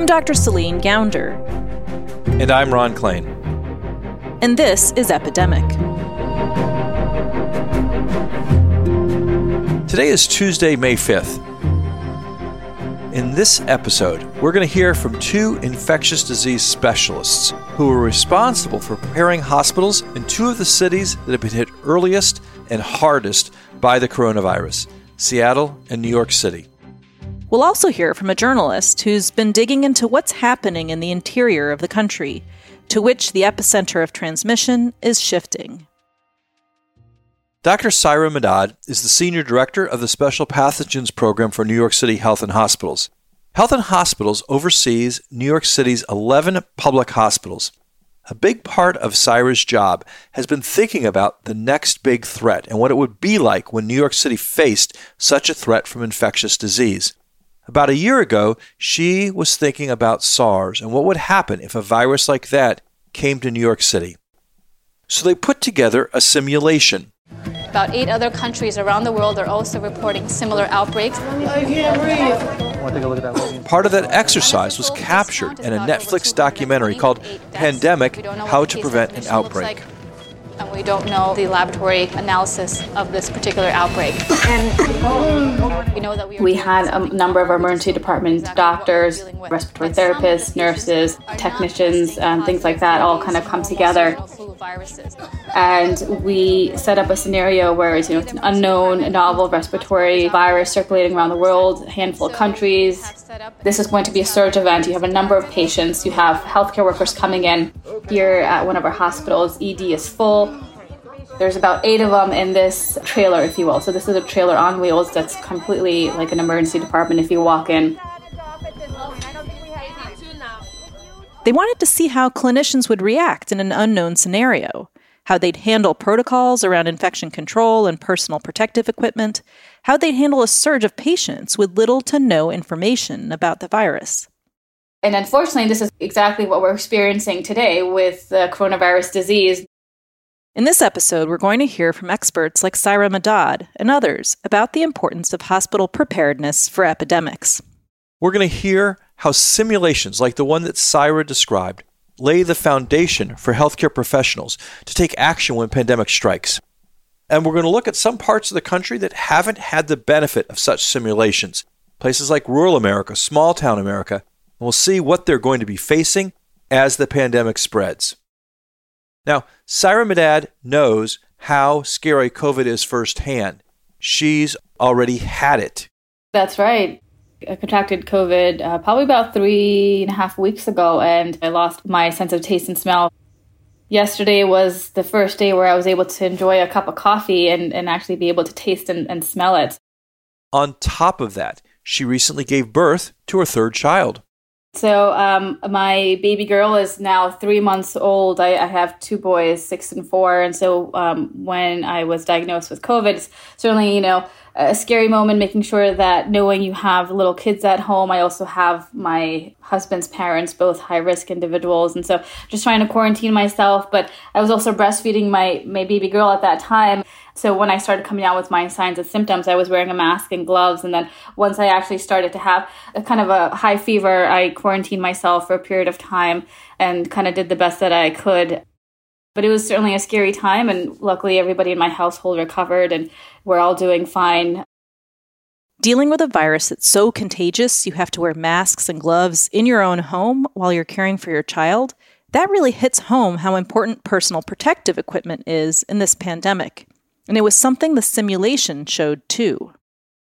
I'm Dr. Celine Gounder. And I'm Ron Klain. And this is Epidemic. Today is Tuesday, May 5th. In this episode, we're going to hear from two infectious disease specialists who were responsible for preparing hospitals in two of the cities that have been hit earliest and hardest by the coronavirus Seattle and New York City. We'll also hear from a journalist who's been digging into what's happening in the interior of the country, to which the epicenter of transmission is shifting. Dr. Saira Madad is the Senior Director of the Special Pathogens Program for New York City Health and Hospitals. Health and Hospitals oversees New York City's 11 public hospitals. A big part of Saira's job has been thinking about the next big threat and what it would be like when New York City faced such a threat from infectious disease. About a year ago, she was thinking about SARS and what would happen if a virus like that came to New York City. So they put together a simulation. About eight other countries around the world are also reporting similar outbreaks. I can't breathe. Part of that exercise was captured in a Netflix documentary called Pandemic How to Prevent an Outbreak and we don't know the laboratory analysis of this particular outbreak. Oh, oh, We know that we, we had a number of our emergency department doctors, respiratory therapists, nurses, technicians, and um, things like that all kind of come together. And we set up a scenario where it's, you know, it's an unknown novel respiratory virus circulating around the world, a handful of countries. This is going to be a surge event. You have a number of patients. You have healthcare workers coming in. Here at one of our hospitals, ED is full. There's about eight of them in this trailer, if you will. So this is a trailer on wheels that's completely like an emergency department if you walk in. They wanted to see how clinicians would react in an unknown scenario, how they'd handle protocols around infection control and personal protective equipment, how they'd handle a surge of patients with little to no information about the virus. And unfortunately, this is exactly what we're experiencing today with the coronavirus disease. In this episode, we're going to hear from experts like Saira Madad and others about the importance of hospital preparedness for epidemics. We're going to hear how simulations like the one that Syra described lay the foundation for healthcare professionals to take action when pandemic strikes. And we're going to look at some parts of the country that haven't had the benefit of such simulations. Places like rural America, small town America, and we'll see what they're going to be facing as the pandemic spreads. Now, Saira Madad knows how scary COVID is firsthand. She's already had it. That's right. I contracted COVID uh, probably about three and a half weeks ago, and I lost my sense of taste and smell. Yesterday was the first day where I was able to enjoy a cup of coffee and, and actually be able to taste and, and smell it. On top of that, she recently gave birth to her third child. So um, my baby girl is now three months old. I, I have two boys, six and four. And so um, when I was diagnosed with COVID, it's certainly you know a scary moment, making sure that knowing you have little kids at home. I also have my husband's parents, both high risk individuals, and so just trying to quarantine myself. But I was also breastfeeding my my baby girl at that time. So when I started coming out with my signs and symptoms, I was wearing a mask and gloves. And then once I actually started to have a kind of a high fever, I quarantined myself for a period of time and kind of did the best that I could. But it was certainly a scary time. And luckily, everybody in my household recovered and we're all doing fine. Dealing with a virus that's so contagious, you have to wear masks and gloves in your own home while you're caring for your child. That really hits home how important personal protective equipment is in this pandemic. And it was something the simulation showed too.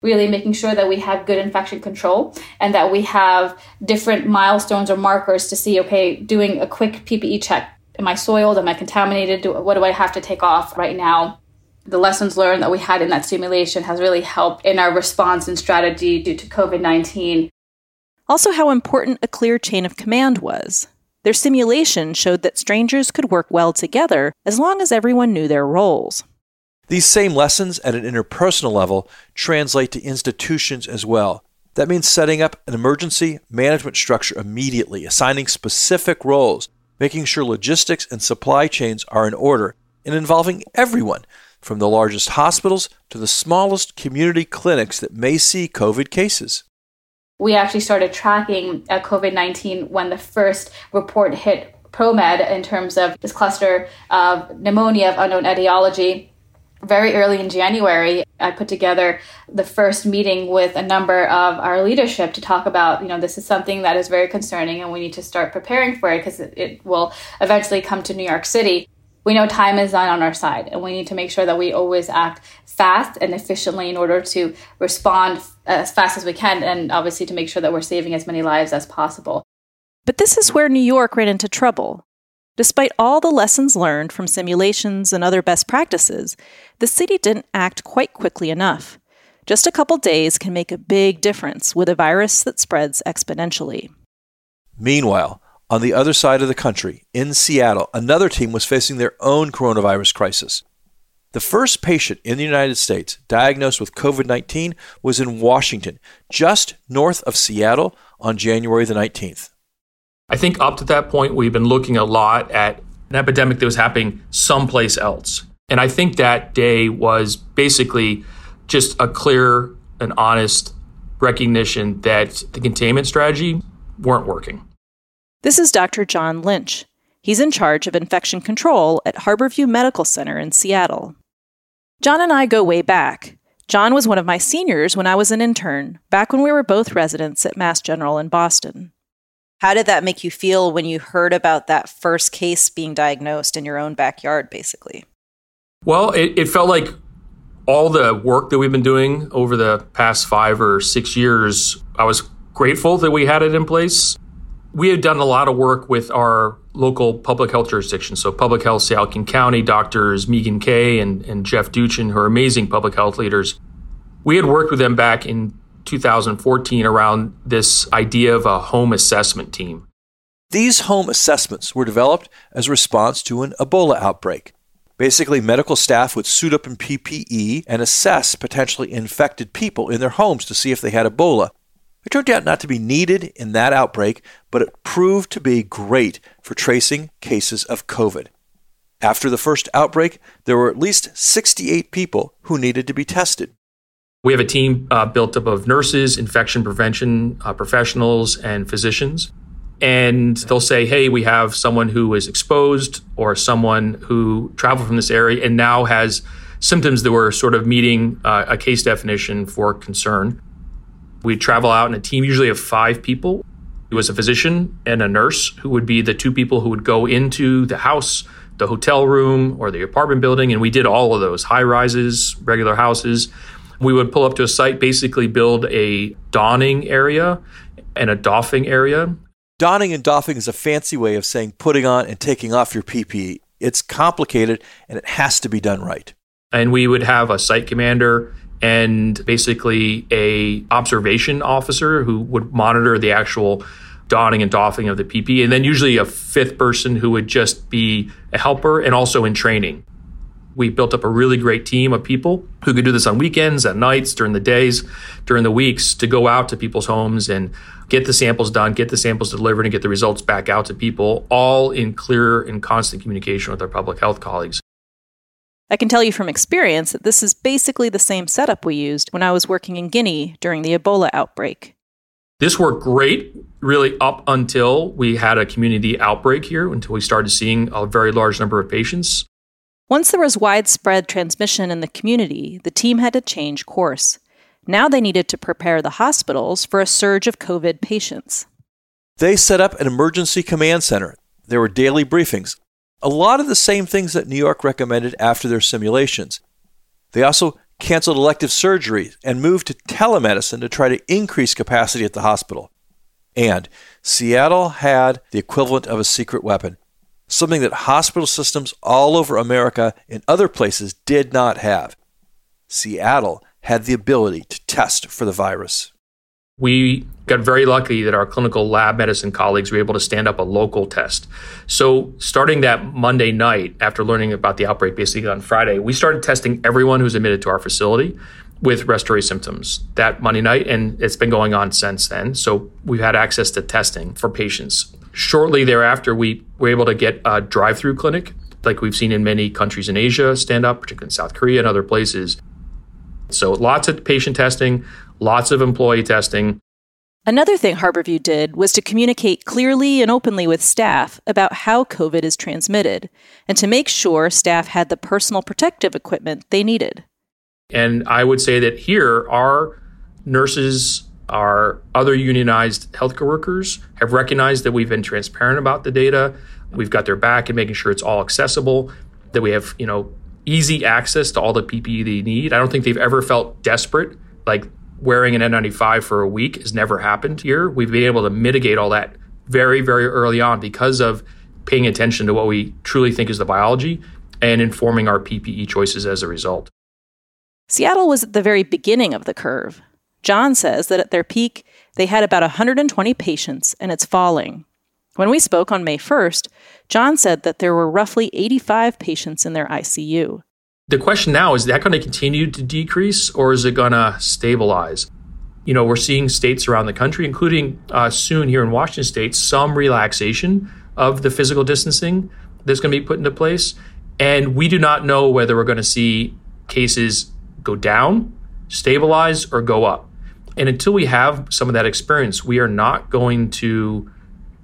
Really making sure that we have good infection control and that we have different milestones or markers to see okay, doing a quick PPE check. Am I soiled? Am I contaminated? what do I have to take off right now? The lessons learned that we had in that simulation has really helped in our response and strategy due to COVID 19. Also, how important a clear chain of command was. Their simulation showed that strangers could work well together as long as everyone knew their roles. These same lessons at an interpersonal level translate to institutions as well. That means setting up an emergency management structure immediately, assigning specific roles, making sure logistics and supply chains are in order, and involving everyone, from the largest hospitals to the smallest community clinics that may see COVID cases. We actually started tracking uh, COVID 19 when the first report hit ProMed in terms of this cluster of pneumonia of unknown etiology very early in January, I put together the first meeting with a number of our leadership to talk about, you know, this is something that is very concerning and we need to start preparing for it because it, it, will eventually come to New York City. We know time is not on our side and we need to make sure that we always act fast and efficiently in order to respond uh, as fast as we can and obviously to make sure that we're saving as many lives as possible. But this is where New York ran into trouble. Despite all the lessons learned from simulations and other best practices, the city didn't act quite quickly enough. Just a couple days can make a big difference with a virus that spreads exponentially. Meanwhile, on the other side of the country, in Seattle, another team was facing their own coronavirus crisis. The first patient in the United States diagnosed with COVID 19 was in Washington, just north of Seattle, on January the 19th. I think up to that point, we've been looking a lot at an epidemic that was happening someplace else. And I think that day was basically just a clear and honest recognition that the containment strategy weren't working. This is Dr. John Lynch. He's in charge of infection control at Harborview Medical Center in Seattle. John and I go way back. John was one of my seniors when I was an intern, back when we were both residents at Mass General in Boston. How did that make you feel when you heard about that first case being diagnosed in your own backyard, basically? Well, it, it felt like all the work that we've been doing over the past five or six years, I was grateful that we had it in place. We had done a lot of work with our local public health jurisdiction. So, Public Health Seattle King County, doctors Meagan Kay and, and Jeff Duchin, who are amazing public health leaders. We had worked with them back in 2014 around this idea of a home assessment team. These home assessments were developed as a response to an Ebola outbreak. Basically, medical staff would suit up in PPE and assess potentially infected people in their homes to see if they had Ebola. It turned out not to be needed in that outbreak, but it proved to be great for tracing cases of COVID. After the first outbreak, there were at least 68 people who needed to be tested. We have a team uh, built up of nurses, infection prevention uh, professionals, and physicians. And they'll say, hey, we have someone who is exposed or someone who traveled from this area and now has symptoms that were sort of meeting uh, a case definition for concern. We travel out in a team, usually of five people. It was a physician and a nurse who would be the two people who would go into the house, the hotel room, or the apartment building. And we did all of those high rises, regular houses. We would pull up to a site, basically build a donning area and a doffing area. Donning and doffing is a fancy way of saying putting on and taking off your PPE. It's complicated and it has to be done right. And we would have a site commander and basically a observation officer who would monitor the actual donning and doffing of the PPE and then usually a fifth person who would just be a helper and also in training. We built up a really great team of people who could do this on weekends, at nights, during the days, during the weeks to go out to people's homes and get the samples done, get the samples delivered, and get the results back out to people, all in clear and constant communication with our public health colleagues. I can tell you from experience that this is basically the same setup we used when I was working in Guinea during the Ebola outbreak. This worked great, really, up until we had a community outbreak here, until we started seeing a very large number of patients. Once there was widespread transmission in the community, the team had to change course. Now they needed to prepare the hospitals for a surge of COVID patients. They set up an emergency command center. There were daily briefings, a lot of the same things that New York recommended after their simulations. They also canceled elective surgeries and moved to telemedicine to try to increase capacity at the hospital. And Seattle had the equivalent of a secret weapon something that hospital systems all over America and other places did not have. Seattle had the ability to test for the virus. We got very lucky that our clinical lab medicine colleagues were able to stand up a local test. So, starting that Monday night after learning about the outbreak, basically on Friday, we started testing everyone who's admitted to our facility with respiratory symptoms that Monday night, and it's been going on since then. So, we've had access to testing for patients Shortly thereafter, we were able to get a drive through clinic, like we've seen in many countries in Asia stand up, particularly in South Korea and other places. So lots of patient testing, lots of employee testing. Another thing Harborview did was to communicate clearly and openly with staff about how COVID is transmitted and to make sure staff had the personal protective equipment they needed. And I would say that here, our nurses, our other unionized healthcare workers have recognized that we've been transparent about the data. We've got their back and making sure it's all accessible, that we have, you know, easy access to all the PPE they need. I don't think they've ever felt desperate, like wearing an N95 for a week has never happened here. We've been able to mitigate all that very, very early on because of paying attention to what we truly think is the biology and informing our PPE choices as a result. Seattle was at the very beginning of the curve. John says that at their peak, they had about 120 patients and it's falling. When we spoke on May 1st, John said that there were roughly 85 patients in their ICU. The question now is that going to continue to decrease or is it going to stabilize? You know, we're seeing states around the country, including uh, soon here in Washington state, some relaxation of the physical distancing that's going to be put into place. And we do not know whether we're going to see cases go down, stabilize, or go up. And until we have some of that experience, we are not going to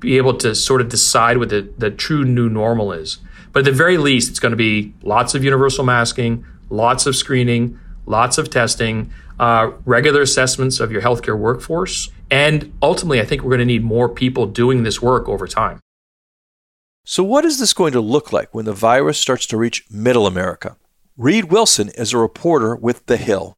be able to sort of decide what the, the true new normal is. But at the very least, it's going to be lots of universal masking, lots of screening, lots of testing, uh, regular assessments of your healthcare workforce. And ultimately, I think we're going to need more people doing this work over time. So, what is this going to look like when the virus starts to reach middle America? Reid Wilson is a reporter with The Hill.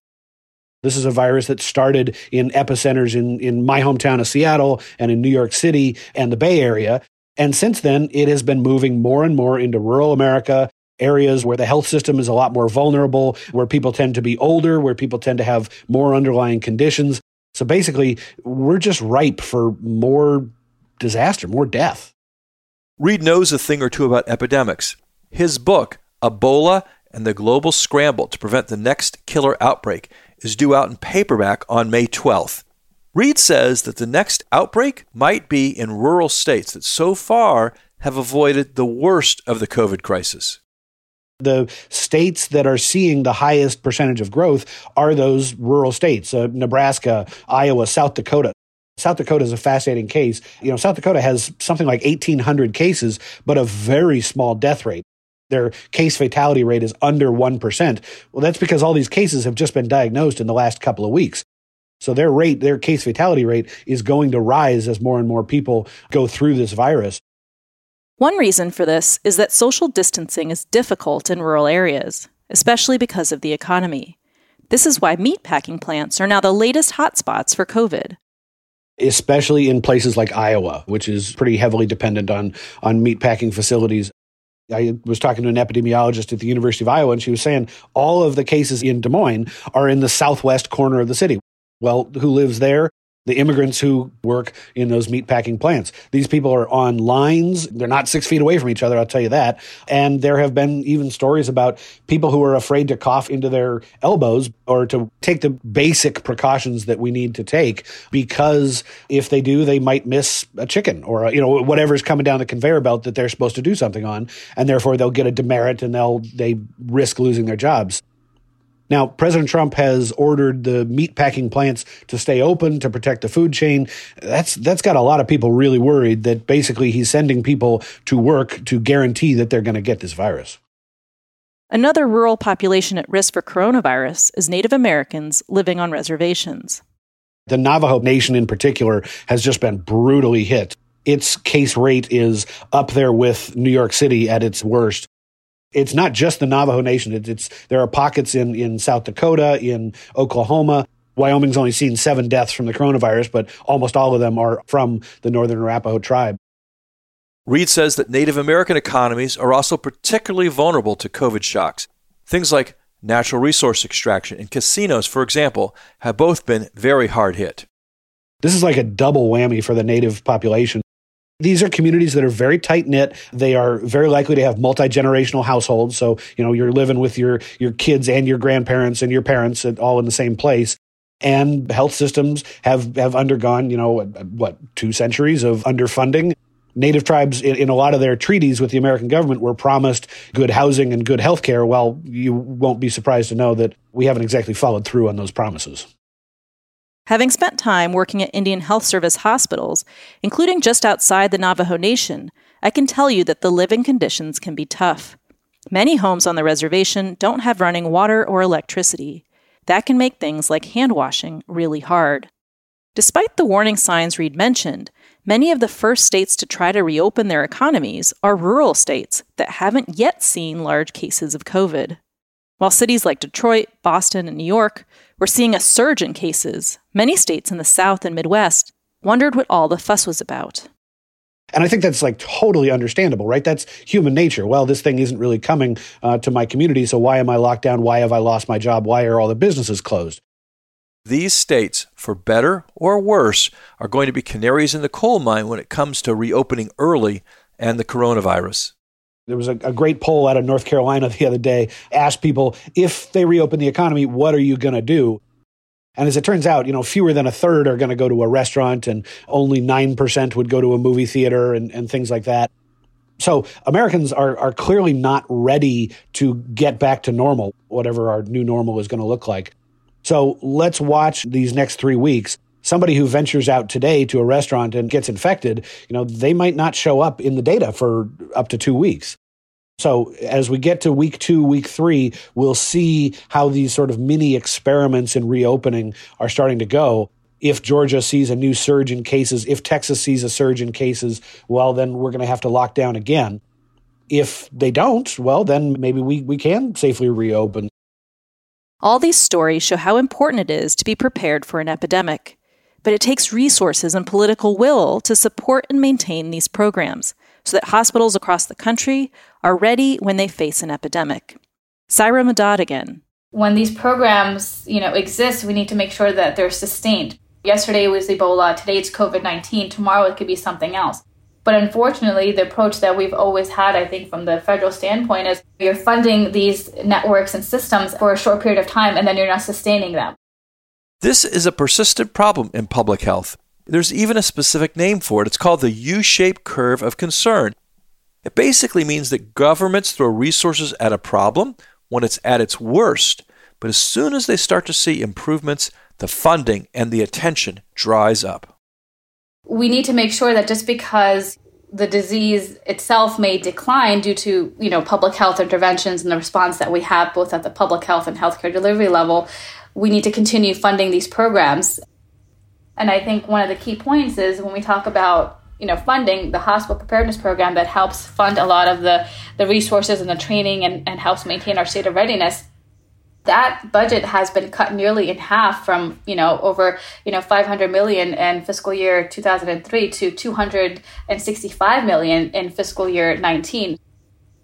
This is a virus that started in epicenters in, in my hometown of Seattle and in New York City and the Bay Area. And since then, it has been moving more and more into rural America, areas where the health system is a lot more vulnerable, where people tend to be older, where people tend to have more underlying conditions. So basically, we're just ripe for more disaster, more death. Reid knows a thing or two about epidemics. His book, Ebola and the Global Scramble to Prevent the Next Killer Outbreak, is due out in paperback on May 12th. Reid says that the next outbreak might be in rural states that so far have avoided the worst of the COVID crisis. The states that are seeing the highest percentage of growth are those rural states uh, Nebraska, Iowa, South Dakota. South Dakota is a fascinating case. You know, South Dakota has something like 1,800 cases, but a very small death rate. Their case fatality rate is under 1%. Well, that's because all these cases have just been diagnosed in the last couple of weeks. So their rate, their case fatality rate is going to rise as more and more people go through this virus. One reason for this is that social distancing is difficult in rural areas, especially because of the economy. This is why meatpacking plants are now the latest hotspots for COVID. Especially in places like Iowa, which is pretty heavily dependent on, on meatpacking facilities. I was talking to an epidemiologist at the University of Iowa, and she was saying all of the cases in Des Moines are in the southwest corner of the city. Well, who lives there? The immigrants who work in those meatpacking plants. These people are on lines. They're not six feet away from each other, I'll tell you that. And there have been even stories about people who are afraid to cough into their elbows or to take the basic precautions that we need to take because if they do, they might miss a chicken or, you know, whatever's coming down the conveyor belt that they're supposed to do something on. And therefore they'll get a demerit and they'll, they risk losing their jobs. Now, President Trump has ordered the meatpacking plants to stay open to protect the food chain. That's that's got a lot of people really worried that basically he's sending people to work to guarantee that they're going to get this virus. Another rural population at risk for coronavirus is Native Americans living on reservations. The Navajo Nation in particular has just been brutally hit. Its case rate is up there with New York City at its worst it's not just the Navajo Nation. It's, it's there are pockets in in South Dakota, in Oklahoma. Wyoming's only seen seven deaths from the coronavirus, but almost all of them are from the Northern Arapaho tribe. Reid says that Native American economies are also particularly vulnerable to COVID shocks. Things like natural resource extraction and casinos, for example, have both been very hard hit. This is like a double whammy for the native population. These are communities that are very tight knit. They are very likely to have multi generational households. So, you know, you're living with your, your kids and your grandparents and your parents all in the same place. And health systems have, have undergone, you know, what, two centuries of underfunding. Native tribes, in, in, a lot of their treaties with the American government, were promised good housing and good health care. Well, you won't be surprised to know that we haven't exactly followed through on those promises. Having spent time working at Indian Health Service hospitals, including just outside the Navajo Nation, I can tell you that the living conditions can be tough. Many homes on the reservation don't have running water or electricity. That can make things like hand washing really hard. Despite the warning signs Reid mentioned, many of the first states to try to reopen their economies are rural states that haven't yet seen large cases of COVID. While cities like Detroit, Boston, and New York were seeing a surge in cases, many states in the South and Midwest wondered what all the fuss was about. And I think that's like totally understandable, right? That's human nature. Well, this thing isn't really coming uh, to my community, so why am I locked down? Why have I lost my job? Why are all the businesses closed? These states, for better or worse, are going to be canaries in the coal mine when it comes to reopening early and the coronavirus. There was a, a, great poll out of North Carolina the other day, asked people if they reopen the economy, what are you going to do? And as it turns out, you know, fewer than a third are going to go to a restaurant and only 9% would go to a movie theater and, and things like that. So Americans are, are clearly not ready to get back to normal, whatever our new normal is going to look like. So let's watch these next three weeks somebody who ventures out today to a restaurant and gets infected, you know, they might not show up in the data for up to two weeks. So as we get to week two, week three, we'll see how these sort of mini experiments in reopening are starting to go. If Georgia sees a new surge in cases, if Texas sees a surge in cases, well, then we're going to have to lock down again. If they don't, well, then maybe we, we can safely reopen. All these stories show how important it is to be prepared for an epidemic but it takes resources and political will to support and maintain these programs so that hospitals across the country are ready when they face an epidemic. Saira Madad again. When these programs, you know, exist, we need to make sure that they're sustained. Yesterday was Ebola, today it's COVID-19, tomorrow it could be something else. But unfortunately, the approach that we've always had, I think, from the federal standpoint is you're funding these networks and systems for a short period of time and then you're not sustaining them. This is a persistent problem in public health. There's even a specific name for it. It's called the U shaped curve of concern. It basically means that governments throw resources at a problem when it's at its worst, but as soon as they start to see improvements, the funding and the attention dries up. We need to make sure that just because the disease itself may decline due to you know public health interventions and the response that we have both at the public health and healthcare delivery level we need to continue funding these programs. And I think one of the key points is when we talk about you know funding the hospital preparedness program that helps fund a lot of the the resources and the training and, and helps maintain our state of readiness that budget has been cut nearly in half from you know over you know 500 million in fiscal year 2003 to 265 million in fiscal year 19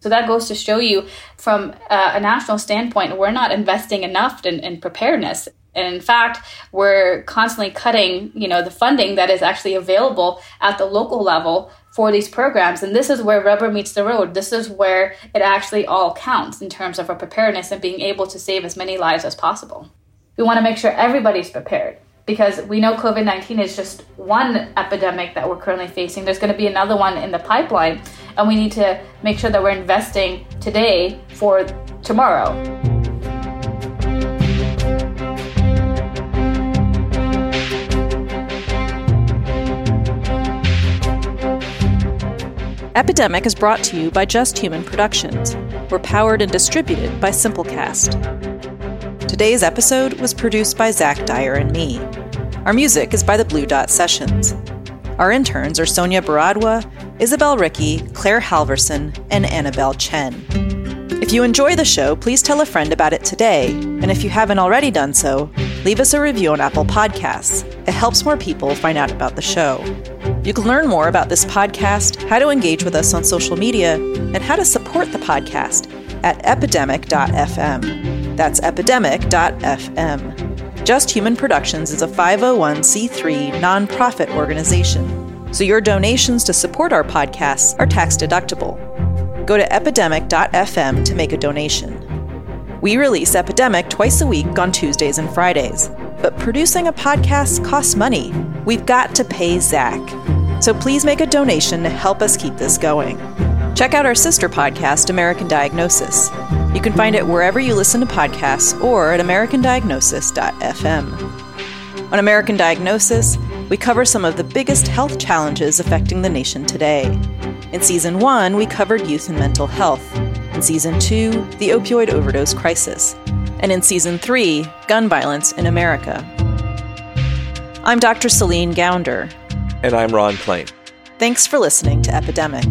so that goes to show you from uh, a national standpoint, we're not investing enough in, in preparedness. And in fact, we're constantly cutting, you know, the funding that is actually available at the local level for these programs. And this is where rubber meets the road. This is where it actually all counts in terms of our preparedness and being able to save as many lives as possible. We want to make sure everybody's prepared because we know COVID 19 is just one epidemic that we're currently facing. There's going to be another one in the pipeline, and we need to make sure that we're investing today for tomorrow. Epidemic is brought to you by Just Human Productions. We're powered and distributed by Simplecast. Today's episode was produced by Zach Dyer and me. Our music is by the Blue Dot Sessions. Our interns are Sonia Baradwa, Isabel Ricky, Claire Halverson, and Annabelle Chen. If you enjoy the show, please tell a friend about it today. And if you haven't already done so, leave us a review on Apple Podcasts. It helps more people find out about the show. You can learn more about this podcast, how to engage with us on social media, and how to support the podcast at epidemic.fm. That's epidemic.fm. Just Human Productions is a 501c3 nonprofit organization, so your donations to support our podcasts are tax deductible. Go to epidemic.fm to make a donation. We release Epidemic twice a week on Tuesdays and Fridays, but producing a podcast costs money. We've got to pay Zach. So please make a donation to help us keep this going. Check out our sister podcast, American Diagnosis. You can find it wherever you listen to podcasts or at americandiagnosis.fm. On American Diagnosis, we cover some of the biggest health challenges affecting the nation today. In season one, we covered youth and mental health. In season two, the opioid overdose crisis. And in season three, gun violence in America. I'm Dr. Celine Gounder. And I'm Ron Klain. Thanks for listening to Epidemic.